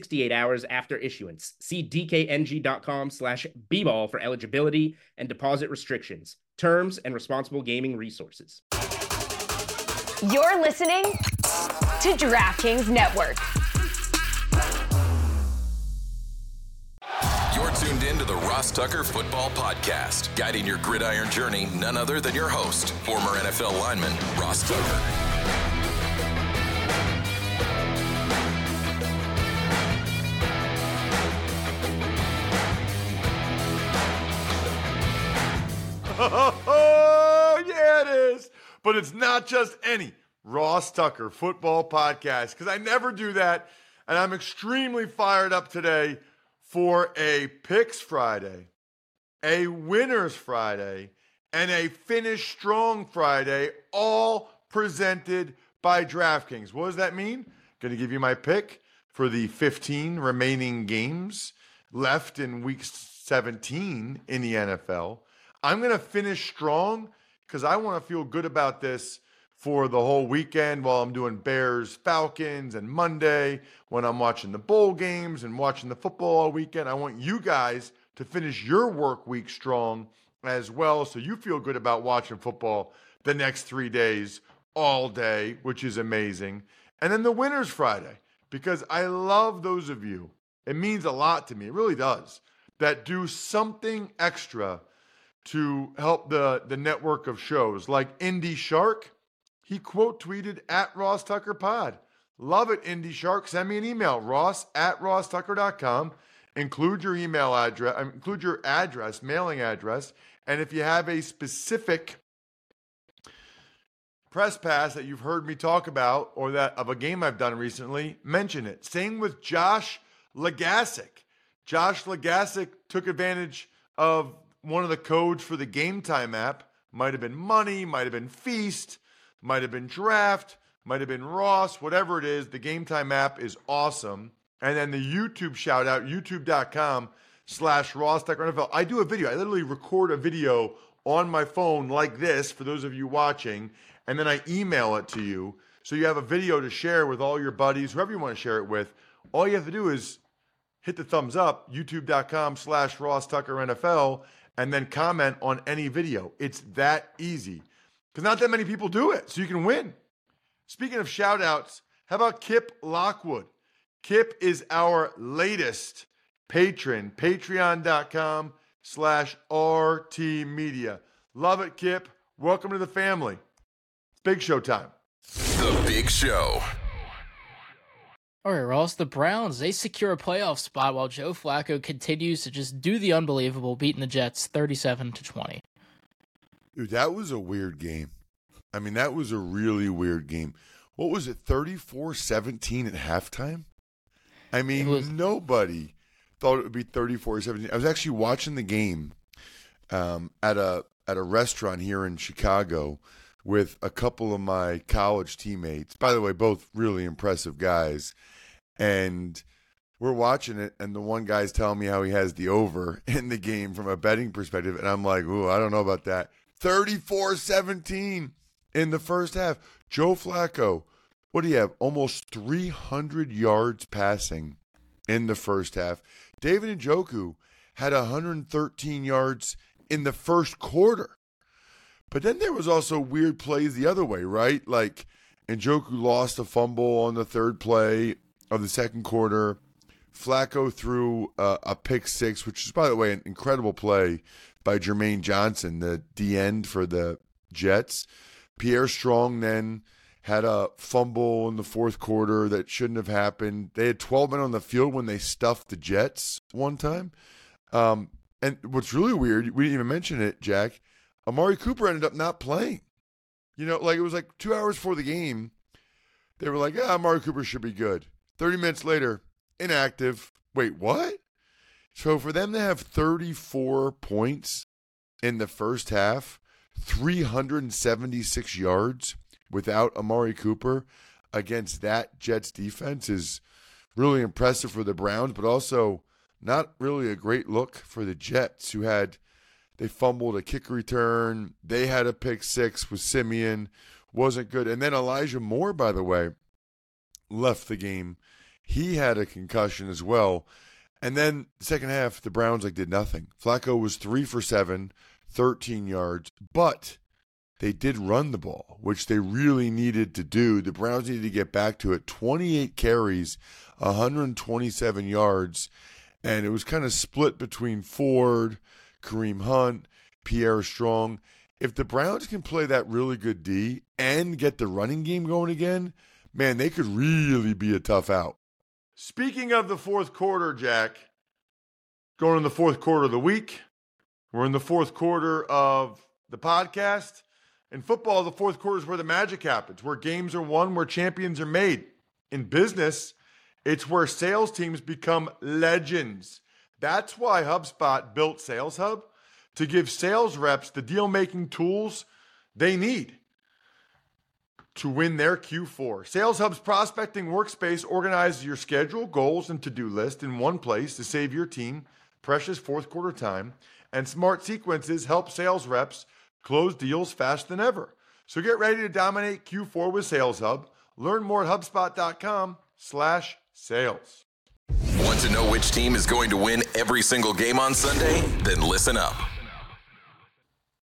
68 hours after issuance. See dkng.com slash bball for eligibility and deposit restrictions, terms, and responsible gaming resources. You're listening to DraftKings Network. You're tuned in to the Ross Tucker Football Podcast, guiding your gridiron journey, none other than your host, former NFL lineman Ross Tucker. Oh, yeah, it is. But it's not just any Ross Tucker football podcast because I never do that. And I'm extremely fired up today for a Picks Friday, a Winners Friday, and a Finish Strong Friday, all presented by DraftKings. What does that mean? Going to give you my pick for the 15 remaining games left in week 17 in the NFL. I'm going to finish strong because I want to feel good about this for the whole weekend while I'm doing Bears, Falcons, and Monday when I'm watching the bowl games and watching the football all weekend. I want you guys to finish your work week strong as well so you feel good about watching football the next three days all day, which is amazing. And then the Winners Friday, because I love those of you. It means a lot to me. It really does. That do something extra to help the, the network of shows like Indy Shark. He quote tweeted at Ross Tucker Pod. Love it, Indy Shark. Send me an email, ross at rosstucker.com. Include your email address, um, include your address, mailing address. And if you have a specific press pass that you've heard me talk about or that of a game I've done recently, mention it. Same with Josh Legasic. Josh Legasic took advantage of one of the codes for the Game Time app might have been money, might have been feast, might have been draft, might have been Ross, whatever it is. The Game Time app is awesome. And then the YouTube shout out, youtube.com slash Ross Tucker NFL. I do a video. I literally record a video on my phone like this for those of you watching, and then I email it to you. So you have a video to share with all your buddies, whoever you want to share it with. All you have to do is hit the thumbs up, youtube.com slash Ross Tucker NFL, and then comment on any video. It's that easy because not that many people do it, so you can win. Speaking of shout outs, how about Kip Lockwood? Kip is our latest patron, patreon.com slash RT Media. Love it, Kip. Welcome to the family. It's big show time. The Big Show. All right, Ross. The Browns they secure a playoff spot while Joe Flacco continues to just do the unbelievable, beating the Jets thirty-seven to twenty. Dude, that was a weird game. I mean, that was a really weird game. What was it, 34-17 at halftime? I mean, was- nobody thought it would be 34-17. I was actually watching the game um, at a at a restaurant here in Chicago with a couple of my college teammates. By the way, both really impressive guys. And we're watching it, and the one guy's telling me how he has the over in the game from a betting perspective. And I'm like, ooh, I don't know about that. 34 17 in the first half. Joe Flacco, what do you have? Almost 300 yards passing in the first half. David Njoku had 113 yards in the first quarter. But then there was also weird plays the other way, right? Like Njoku lost a fumble on the third play of the second quarter. Flacco threw uh, a pick six, which is, by the way, an incredible play by Jermaine Johnson, the D end for the Jets. Pierre Strong then had a fumble in the fourth quarter that shouldn't have happened. They had 12 men on the field when they stuffed the Jets one time. Um, and what's really weird, we didn't even mention it, Jack. Amari Cooper ended up not playing. You know, like it was like two hours before the game. They were like, yeah, Amari Cooper should be good. 30 minutes later, inactive. Wait, what? So for them to have 34 points in the first half, 376 yards without Amari Cooper against that Jets defense is really impressive for the Browns, but also not really a great look for the Jets, who had they fumbled a kick return. They had a pick six with Siemian. wasn't good. And then Elijah Moore, by the way, left the game. He had a concussion as well. And then second half, the Browns like did nothing. Flacco was three for seven, 13 yards, but they did run the ball, which they really needed to do. The Browns needed to get back to it. 28 carries, 127 yards, and it was kind of split between Ford, Kareem Hunt, Pierre Strong. If the Browns can play that really good D and get the running game going again, man, they could really be a tough out. Speaking of the fourth quarter, Jack, going in the fourth quarter of the week, we're in the fourth quarter of the podcast. In football, the fourth quarter is where the magic happens, where games are won, where champions are made. In business, it's where sales teams become legends. That's why HubSpot built Sales Hub to give sales reps the deal making tools they need to win their Q4. Sales Hub's prospecting workspace organizes your schedule, goals, and to do list in one place to save your team precious fourth quarter time. And smart sequences help sales reps close deals faster than ever. So get ready to dominate Q4 with Sales Hub. Learn more at HubSpot.com slash sales. Want to know which team is going to win every single game on Sunday? Then listen up.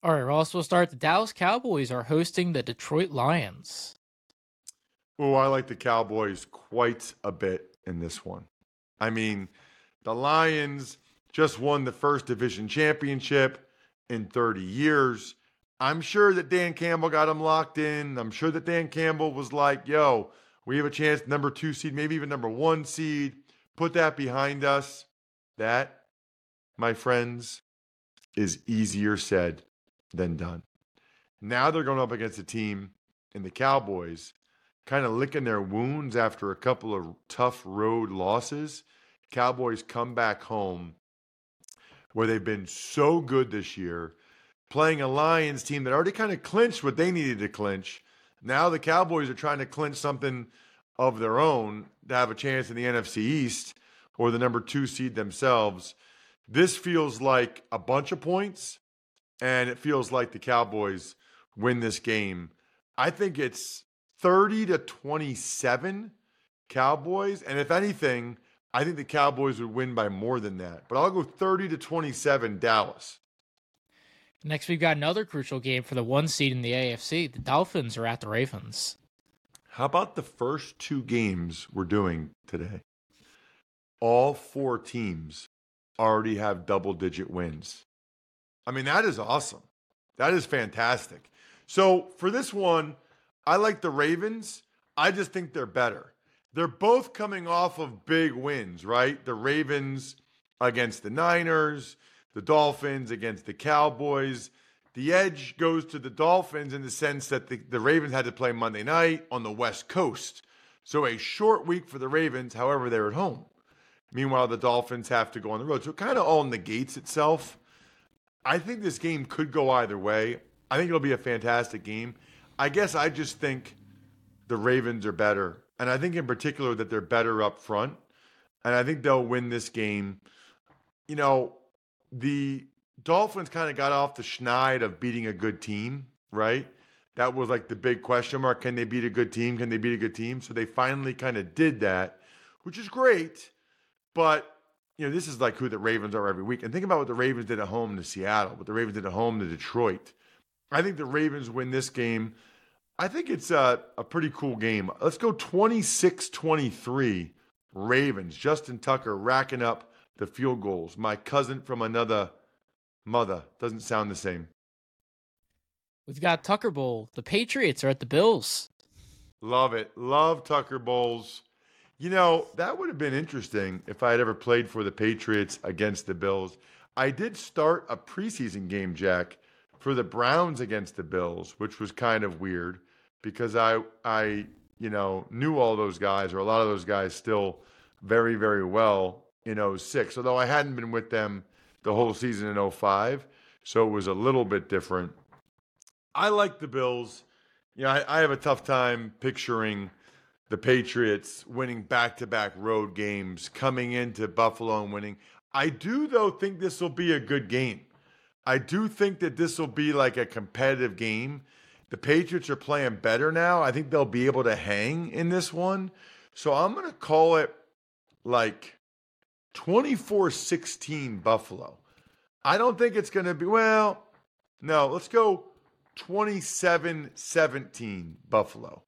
All right, Ross, we'll start. The Dallas Cowboys are hosting the Detroit Lions. Oh, I like the Cowboys quite a bit in this one. I mean, the Lions just won the first division championship in 30 years. I'm sure that Dan Campbell got them locked in. I'm sure that Dan Campbell was like, yo, we have a chance, number two seed, maybe even number one seed. Put that behind us. That, my friends, is easier said than done. Now they're going up against a team in the Cowboys, kind of licking their wounds after a couple of tough road losses. Cowboys come back home where they've been so good this year, playing a Lions team that already kind of clinched what they needed to clinch. Now the Cowboys are trying to clinch something of their own to have a chance in the NFC East or the number two seed themselves. This feels like a bunch of points, and it feels like the Cowboys win this game. I think it's 30 to 27 Cowboys. And if anything, I think the Cowboys would win by more than that. But I'll go 30 to 27 Dallas. Next, we've got another crucial game for the one seed in the AFC. The Dolphins are at the Ravens. How about the first two games we're doing today? All four teams already have double digit wins. I mean, that is awesome. That is fantastic. So for this one, I like the Ravens. I just think they're better. They're both coming off of big wins, right? The Ravens against the Niners, the Dolphins against the Cowboys. The edge goes to the Dolphins in the sense that the, the Ravens had to play Monday night on the West Coast. So a short week for the Ravens, however, they're at home. Meanwhile, the Dolphins have to go on the road. So it kind of all negates itself. I think this game could go either way. I think it'll be a fantastic game. I guess I just think the Ravens are better. And I think in particular that they're better up front. And I think they'll win this game. You know, the Dolphins kind of got off the schneid of beating a good team, right? That was like the big question mark. Can they beat a good team? Can they beat a good team? So they finally kind of did that, which is great. But, you know, this is like who the Ravens are every week. And think about what the Ravens did at home to Seattle, what the Ravens did at home to Detroit. I think the Ravens win this game. I think it's a, a pretty cool game. Let's go 26 23 Ravens. Justin Tucker racking up the field goals. My cousin from another mother. Doesn't sound the same. We've got Tucker Bowl. The Patriots are at the Bills. Love it. Love Tucker Bowls. You know, that would have been interesting if I had ever played for the Patriots against the Bills. I did start a preseason game, Jack, for the Browns against the Bills, which was kind of weird because I I, you know, knew all those guys or a lot of those guys still very, very well in 06, although I hadn't been with them the whole season in 05. So it was a little bit different. I like the Bills. You know, I, I have a tough time picturing the Patriots winning back to back road games, coming into Buffalo and winning. I do, though, think this will be a good game. I do think that this will be like a competitive game. The Patriots are playing better now. I think they'll be able to hang in this one. So I'm going to call it like 24 16 Buffalo. I don't think it's going to be, well, no, let's go 27 17 Buffalo.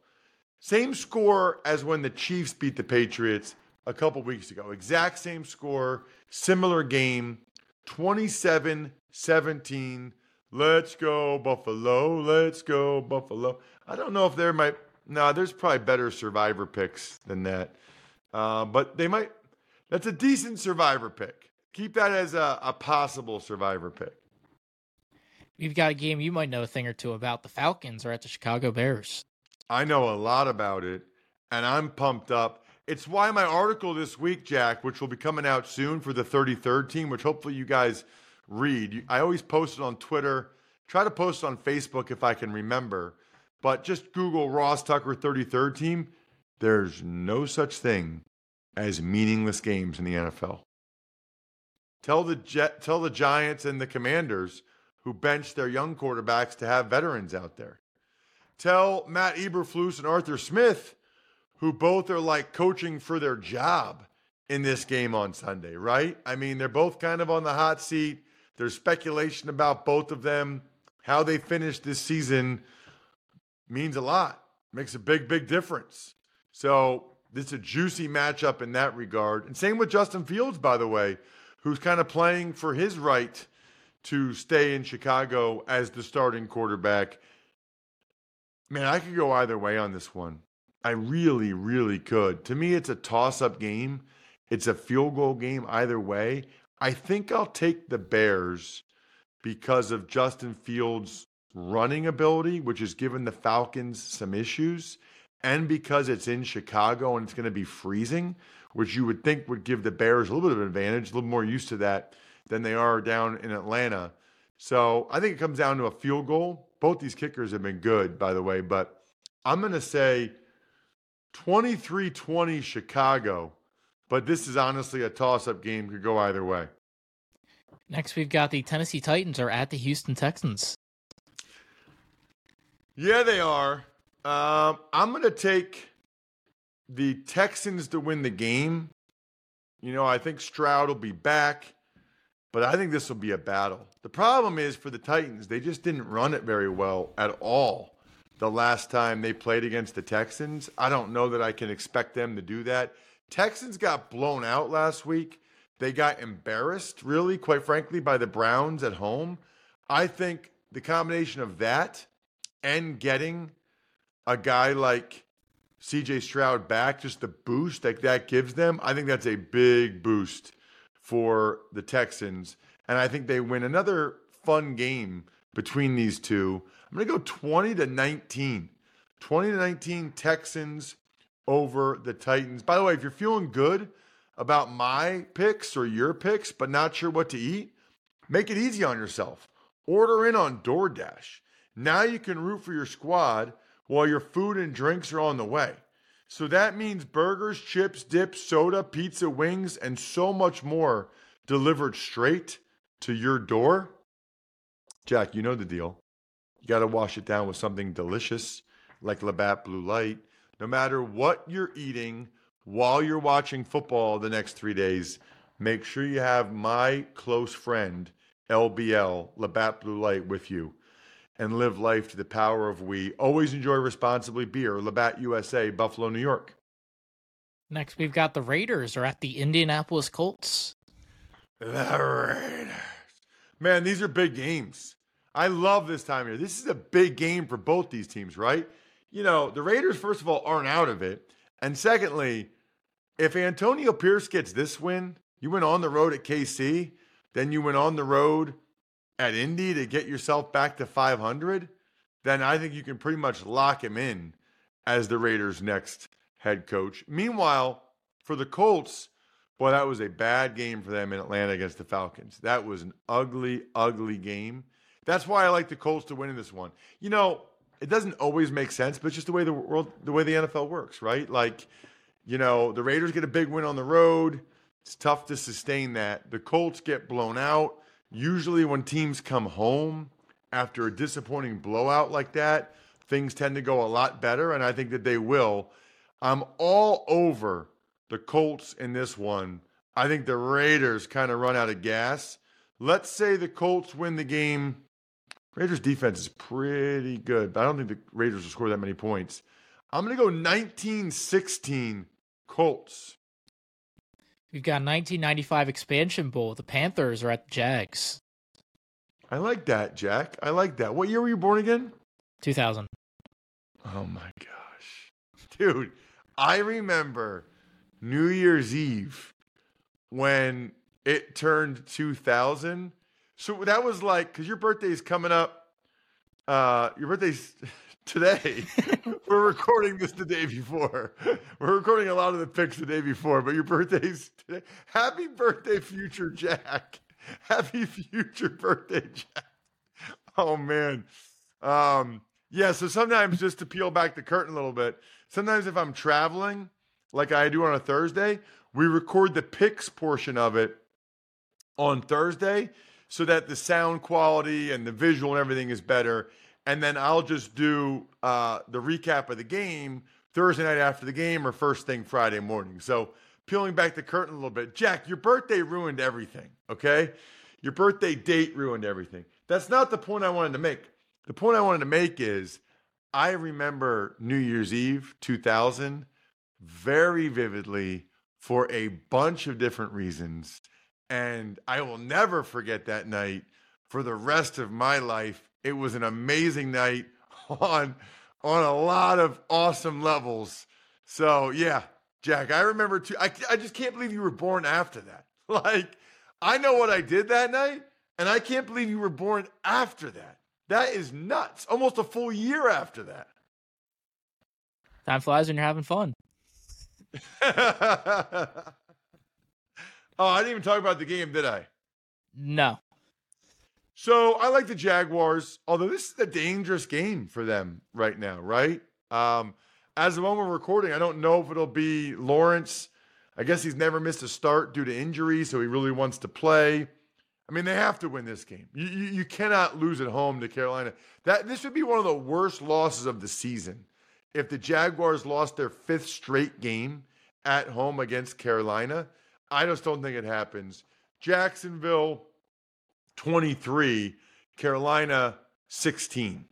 Same score as when the Chiefs beat the Patriots a couple weeks ago. Exact same score, similar game, 27 17. Let's go, Buffalo. Let's go, Buffalo. I don't know if there might, no, nah, there's probably better survivor picks than that. Uh, but they might, that's a decent survivor pick. Keep that as a, a possible survivor pick. We've got a game you might know a thing or two about. The Falcons are at the Chicago Bears. I know a lot about it, and I'm pumped up. It's why my article this week, Jack, which will be coming out soon for the 33rd team, which hopefully you guys read. I always post it on Twitter, try to post on Facebook if I can remember, but just Google Ross Tucker 33rd team. There's no such thing as meaningless games in the NFL. Tell the Jet, tell the Giants and the Commanders who bench their young quarterbacks to have veterans out there. Tell Matt Eberflus and Arthur Smith, who both are like coaching for their job in this game on Sunday, right? I mean, they're both kind of on the hot seat. There's speculation about both of them. How they finish this season means a lot, makes a big, big difference. So this is a juicy matchup in that regard. And same with Justin Fields, by the way, who's kind of playing for his right to stay in Chicago as the starting quarterback. Man, I could go either way on this one. I really, really could. To me, it's a toss up game. It's a field goal game either way. I think I'll take the Bears because of Justin Fields' running ability, which has given the Falcons some issues and because it's in Chicago and it's going to be freezing, which you would think would give the Bears a little bit of an advantage, a little more used to that than they are down in Atlanta. So I think it comes down to a field goal. Both these kickers have been good, by the way, but I'm going to say 23 20 Chicago. But this is honestly a toss up game, could go either way. Next, we've got the Tennessee Titans are at the Houston Texans. Yeah, they are. Um, I'm going to take the Texans to win the game. You know, I think Stroud will be back, but I think this will be a battle. The problem is for the Titans, they just didn't run it very well at all the last time they played against the Texans. I don't know that I can expect them to do that. Texans got blown out last week. They got embarrassed, really, quite frankly, by the Browns at home. I think the combination of that and getting a guy like CJ Stroud back, just the boost that that gives them, I think that's a big boost for the Texans. And I think they win another fun game between these two. I'm going to go 20 to 19. 20 to 19 Texans over the Titans. By the way, if you're feeling good about my picks or your picks, but not sure what to eat, make it easy on yourself. Order in on DoorDash. Now you can root for your squad while your food and drinks are on the way. So that means burgers, chips, dips, soda, pizza, wings, and so much more delivered straight to your door. Jack, you know the deal. You got to wash it down with something delicious like Labatt Blue Light. No matter what you're eating while you're watching football the next three days, make sure you have my close friend, LBL, Labatt Blue Light, with you and live life to the power of we. Always enjoy responsibly beer. Labatt USA, Buffalo, New York. Next, we've got the Raiders are at the Indianapolis Colts. The Raiders. Man, these are big games. I love this time here. This is a big game for both these teams, right? You know, the Raiders, first of all, aren't out of it. And secondly, if Antonio Pierce gets this win, you went on the road at KC, then you went on the road at Indy to get yourself back to 500, then I think you can pretty much lock him in as the Raiders' next head coach. Meanwhile, for the Colts, boy, that was a bad game for them in Atlanta against the Falcons. That was an ugly, ugly game. That's why I like the Colts to win in this one. You know, it doesn't always make sense, but it's just the way the world, the way the NFL works, right? Like, you know, the Raiders get a big win on the road. It's tough to sustain that. The Colts get blown out. Usually, when teams come home after a disappointing blowout like that, things tend to go a lot better, and I think that they will. I'm all over the Colts in this one. I think the Raiders kind of run out of gas. Let's say the Colts win the game. Raiders defense is pretty good, but I don't think the Raiders will score that many points. I'm going to go 19 16 Colts. We've got 1995 expansion bowl. The Panthers are at the Jags. I like that, Jack. I like that. What year were you born again? 2000. Oh my gosh. Dude, I remember New Year's Eve when it turned 2000. So that was like, because your birthday's coming up. Uh, your birthday's today. We're recording this the day before. We're recording a lot of the picks the day before, but your birthday's today. Happy birthday, future Jack. Happy future birthday, Jack. Oh man. Um, yeah, so sometimes just to peel back the curtain a little bit, sometimes if I'm traveling, like I do on a Thursday, we record the picks portion of it on Thursday so that the sound quality and the visual and everything is better. And then I'll just do uh, the recap of the game Thursday night after the game or first thing Friday morning. So peeling back the curtain a little bit, Jack, your birthday ruined everything, okay? Your birthday date ruined everything. That's not the point I wanted to make. The point I wanted to make is I remember New Year's Eve 2000 very vividly for a bunch of different reasons. And I will never forget that night for the rest of my life. It was an amazing night on on a lot of awesome levels. So yeah, Jack, I remember too. I, I just can't believe you were born after that. Like, I know what I did that night, and I can't believe you were born after that. That is nuts. Almost a full year after that. Time flies when you're having fun. oh, I didn't even talk about the game, did I? No. So I like the Jaguars, although this is a dangerous game for them right now, right? Um, as of moment we're recording, I don't know if it'll be Lawrence. I guess he's never missed a start due to injury, so he really wants to play. I mean, they have to win this game. You, you, you cannot lose at home to Carolina. That this would be one of the worst losses of the season if the Jaguars lost their fifth straight game at home against Carolina. I just don't think it happens. Jacksonville 23, Carolina 16.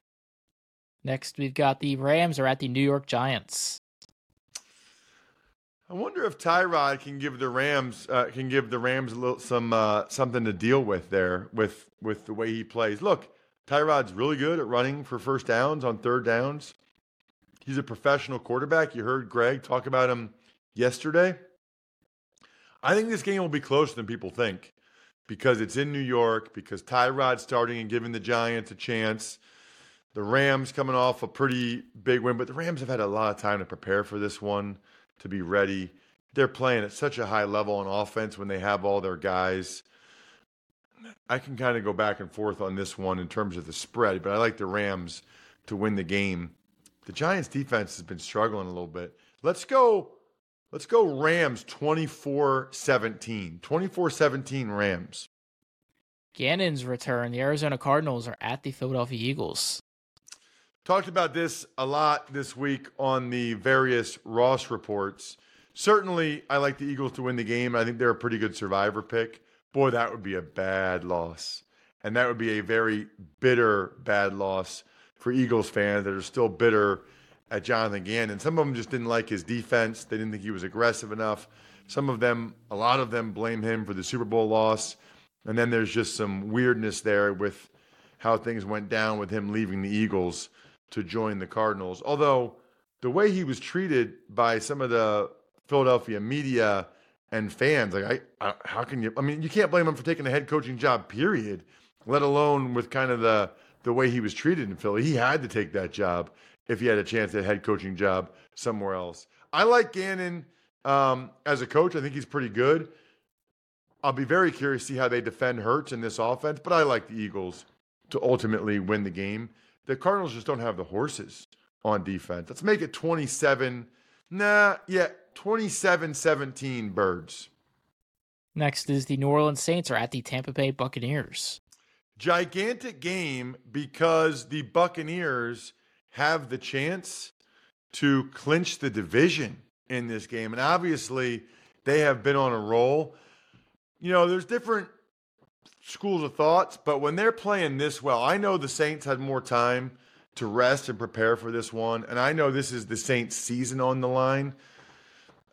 Next, we've got the Rams are at the New York Giants. I wonder if Tyrod can give the Rams uh, can give the Rams a little some uh, something to deal with there with with the way he plays. Look, Tyrod's really good at running for first downs on third downs. He's a professional quarterback. You heard Greg talk about him yesterday. I think this game will be closer than people think because it's in New York, because Tyrod's starting and giving the Giants a chance. The Rams coming off a pretty big win, but the Rams have had a lot of time to prepare for this one, to be ready. They're playing at such a high level on offense when they have all their guys. I can kind of go back and forth on this one in terms of the spread, but I like the Rams to win the game. The Giants defense has been struggling a little bit. Let's go let's go Rams 24-17. 24-17 Rams. Gannon's return. The Arizona Cardinals are at the Philadelphia Eagles. Talked about this a lot this week on the various Ross reports. Certainly, I like the Eagles to win the game. I think they're a pretty good survivor pick. Boy, that would be a bad loss. And that would be a very bitter, bad loss for Eagles fans that are still bitter at Jonathan Gannon. Some of them just didn't like his defense. They didn't think he was aggressive enough. Some of them, a lot of them, blame him for the Super Bowl loss. And then there's just some weirdness there with how things went down with him leaving the Eagles to join the Cardinals. Although the way he was treated by some of the Philadelphia media and fans, like I, I how can you? I mean, you can't blame him for taking a head coaching job, period. Let alone with kind of the the way he was treated in Philly. He had to take that job if he had a chance at a head coaching job somewhere else. I like Gannon um, as a coach. I think he's pretty good. I'll be very curious to see how they defend Hurts in this offense, but I like the Eagles to ultimately win the game. The Cardinals just don't have the horses on defense. Let's make it 27. Nah, yeah, 27 17 birds. Next is the New Orleans Saints are at the Tampa Bay Buccaneers. Gigantic game because the Buccaneers have the chance to clinch the division in this game. And obviously, they have been on a roll. You know, there's different schools of thoughts, but when they're playing this well, I know the Saints had more time to rest and prepare for this one, and I know this is the Saints season on the line.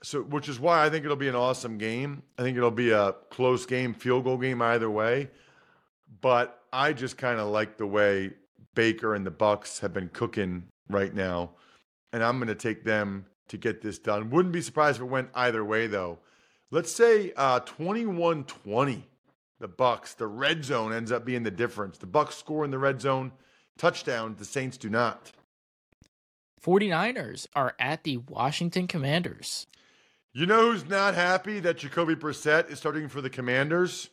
So which is why I think it'll be an awesome game. I think it'll be a close game, field goal game either way. But I just kind of like the way Baker and the Bucs have been cooking right now, and I'm going to take them to get this done. Wouldn't be surprised if it went either way though. Let's say uh, 21-20 the Bucs, The red zone ends up being the difference. The Bucs score in the red zone touchdown, the Saints do not. 49ers are at the Washington Commanders. You know who's not happy that Jacoby Brissett is starting for the Commanders?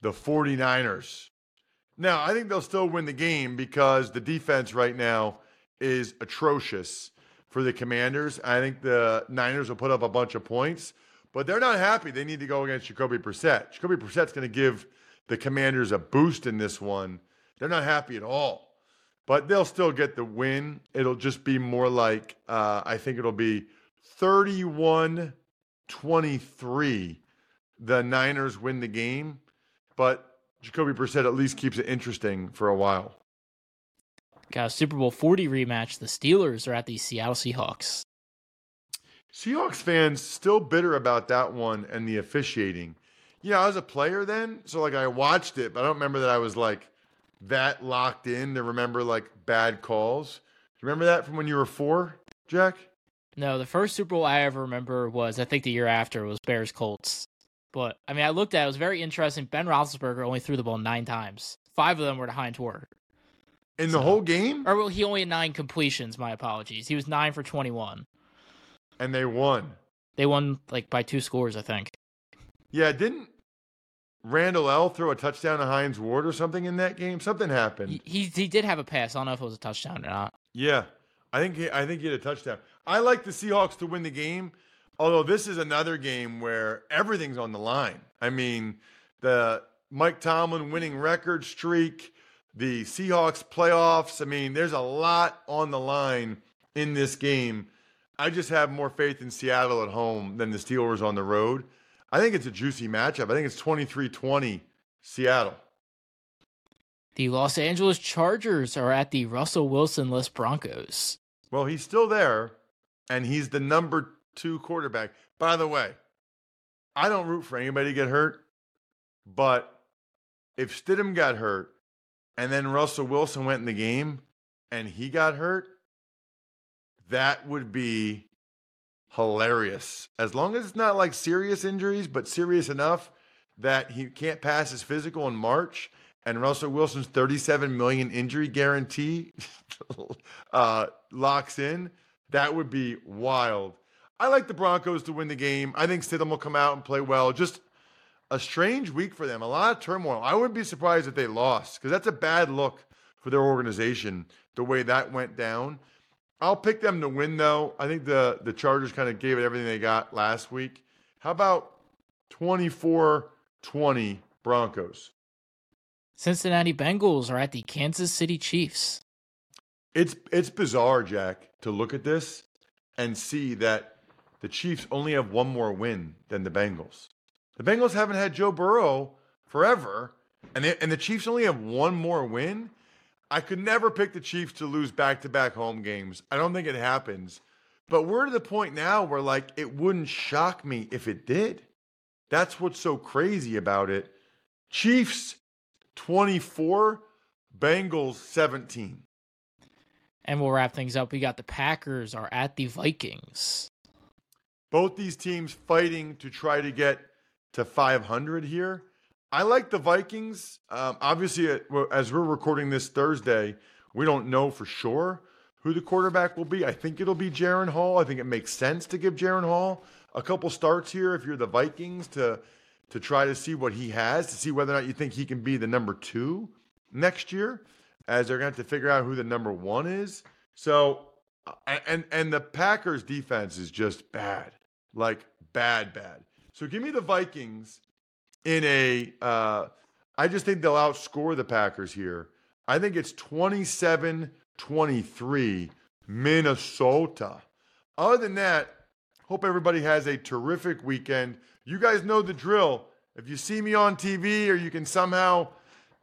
The 49ers. Now, I think they'll still win the game because the defense right now is atrocious for the Commanders. I think the Niners will put up a bunch of points, but they're not happy. They need to go against Jacoby Brissett. Jacoby Brissett's going to give the Commanders a boost in this one. They're not happy at all, but they'll still get the win. It'll just be more like, uh, I think it'll be 31 23. The Niners win the game, but Jacoby Brissett at least keeps it interesting for a while. Got a Super Bowl 40 rematch. The Steelers are at the Seattle Seahawks. Seahawks fans still bitter about that one and the officiating. Yeah, I was a player then, so like I watched it, but I don't remember that I was like that locked in to remember like bad calls. Do you remember that from when you were four, Jack? No, the first Super Bowl I ever remember was I think the year after was Bears Colts. But I mean, I looked at it, it was very interesting. Ben Roethlisberger only threw the ball nine times. Five of them were to Hines Ward. In the whole game? Or well, he only had nine completions. My apologies. He was nine for twenty-one. And they won. They won like by two scores, I think. Yeah, didn't Randle El throw a touchdown to Hines Ward or something in that game? Something happened. He, he he did have a pass. I don't know if it was a touchdown or not. Yeah, I think he, I think he had a touchdown. I like the Seahawks to win the game, although this is another game where everything's on the line. I mean, the Mike Tomlin winning record streak, the Seahawks playoffs. I mean, there's a lot on the line in this game. I just have more faith in Seattle at home than the Steelers on the road. I think it's a juicy matchup. I think it's 23 20 Seattle. The Los Angeles Chargers are at the Russell Wilson less Broncos. Well, he's still there, and he's the number two quarterback. By the way, I don't root for anybody to get hurt, but if Stidham got hurt and then Russell Wilson went in the game and he got hurt, that would be hilarious. As long as it's not like serious injuries, but serious enough that he can't pass his physical in March and Russell Wilson's 37 million injury guarantee uh, locks in, that would be wild. I like the Broncos to win the game. I think Stidham will come out and play well. Just a strange week for them, a lot of turmoil. I wouldn't be surprised if they lost because that's a bad look for their organization, the way that went down. I'll pick them to win, though. I think the, the Chargers kind of gave it everything they got last week. How about 24 20 Broncos? Cincinnati Bengals are at the Kansas City Chiefs. It's it's bizarre, Jack, to look at this and see that the Chiefs only have one more win than the Bengals. The Bengals haven't had Joe Burrow forever, and they, and the Chiefs only have one more win. I could never pick the Chiefs to lose back to back home games. I don't think it happens. But we're to the point now where, like, it wouldn't shock me if it did. That's what's so crazy about it. Chiefs 24, Bengals 17. And we'll wrap things up. We got the Packers are at the Vikings. Both these teams fighting to try to get to 500 here. I like the Vikings. Um, obviously, as we're recording this Thursday, we don't know for sure who the quarterback will be. I think it'll be Jaren Hall. I think it makes sense to give Jaren Hall a couple starts here if you're the Vikings to to try to see what he has, to see whether or not you think he can be the number two next year, as they're going to have to figure out who the number one is. So, and and the Packers defense is just bad, like bad, bad. So give me the Vikings in a. Uh, I just think they'll outscore the Packers here. I think it's 27 23 Minnesota. Other than that, hope everybody has a terrific weekend. You guys know the drill. If you see me on TV or you can somehow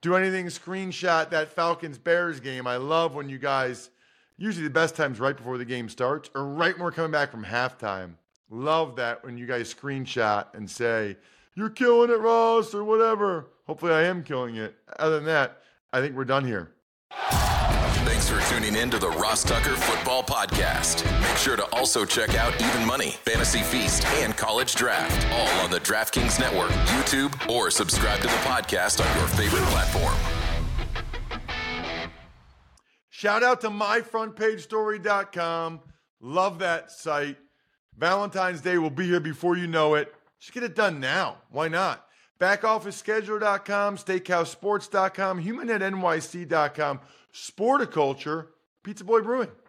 do anything screenshot that Falcons Bears game, I love when you guys, usually the best times right before the game starts or right when we're coming back from halftime. Love that when you guys screenshot and say, You're killing it, Ross, or whatever. Hopefully, I am killing it. Other than that, I think we're done here. Thanks for tuning in to the Ross Tucker Football Podcast. Make sure to also check out Even Money, Fantasy Feast, and College Draft, all on the DraftKings Network, YouTube, or subscribe to the podcast on your favorite platform. Shout out to myfrontpagestory.com. Love that site. Valentine's Day will be here before you know it. Just get it done now. Why not? Backoffescheduler.com, steakhousesports.com, humanetnyc.com, Sporticulture, Pizza Boy Brewing.